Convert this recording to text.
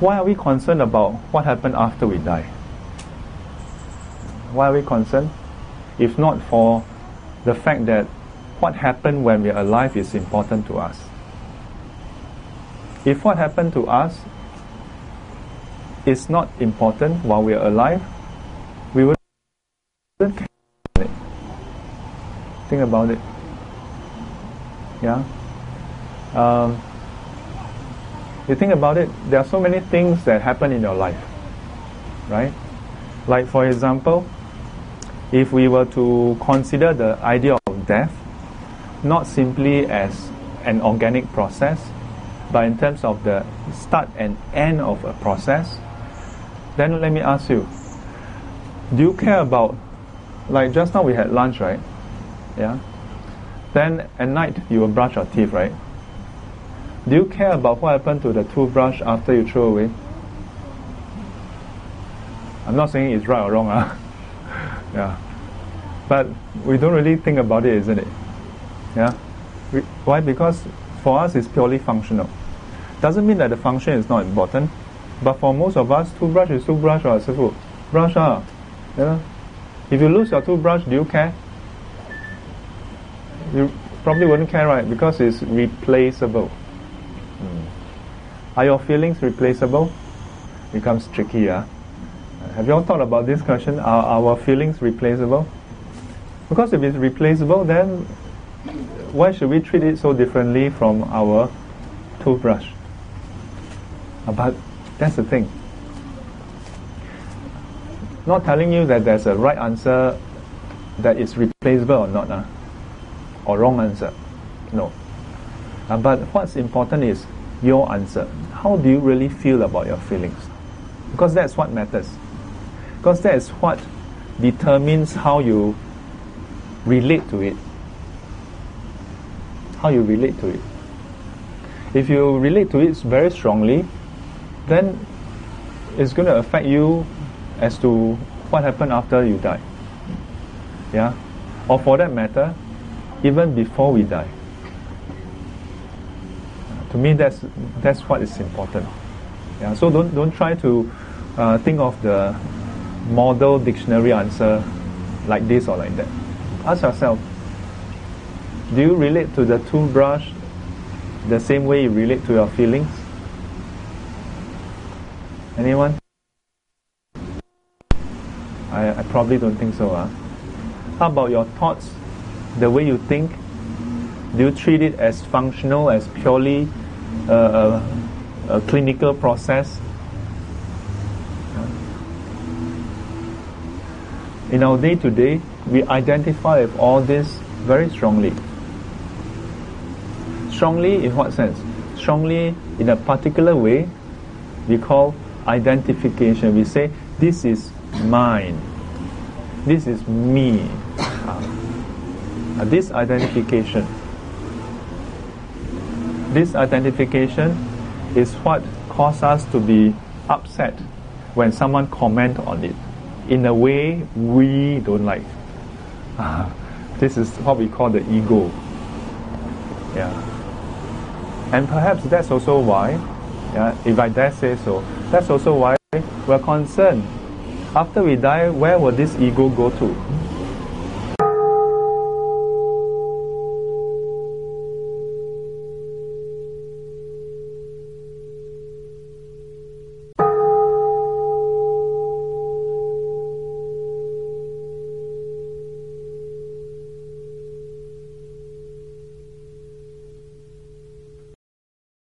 why are we concerned about what happened after we die? Why are we concerned? If not for the fact that what happened when we're alive is important to us. If what happened to us is not important while we're alive, we it. Think about it. Yeah? Um, you think about it, there are so many things that happen in your life, right? Like, for example, if we were to consider the idea of death not simply as an organic process, but in terms of the start and end of a process, then let me ask you do you care about, like just now we had lunch, right? Yeah? Then at night you will brush your teeth, right? Do you care about what happened to the toothbrush after you throw away? I'm not saying it's right or wrong, huh? yeah. But we don't really think about it, isn't it? Yeah. We, why? Because for us it's purely functional. Doesn't mean that the function is not important. But for most of us, toothbrush is toothbrush or so brush ah. Yeah. If you lose your toothbrush, do you care? You probably wouldn't care, right? Because it's replaceable. Are your feelings replaceable? Becomes tricky, yeah. Have you all thought about this question? Are our feelings replaceable? Because if it's replaceable, then why should we treat it so differently from our toothbrush? Uh, but that's the thing. Not telling you that there's a right answer that is replaceable or not, uh, or wrong answer. No. Uh, but what's important is your answer. How do you really feel about your feelings? Because that's what matters. Because that is what determines how you relate to it. How you relate to it. If you relate to it very strongly, then it's going to affect you as to what happened after you die. Yeah? Or for that matter, even before we die to me that's that's what is important. Yeah so don't don't try to uh, think of the model dictionary answer like this or like that. Ask yourself do you relate to the toothbrush the same way you relate to your feelings? Anyone? I, I probably don't think so huh? how about your thoughts? The way you think? Do you treat it as functional, as purely a, a clinical process? In our day to day, we identify with all this very strongly. Strongly in what sense? Strongly in a particular way, we call identification. We say, this is mine. This is me. Uh, this identification this identification is what causes us to be upset when someone comment on it in a way we don't like. Uh, this is what we call the ego. Yeah. And perhaps that's also why, yeah, if I dare say so, that's also why we're concerned. After we die, where will this ego go to?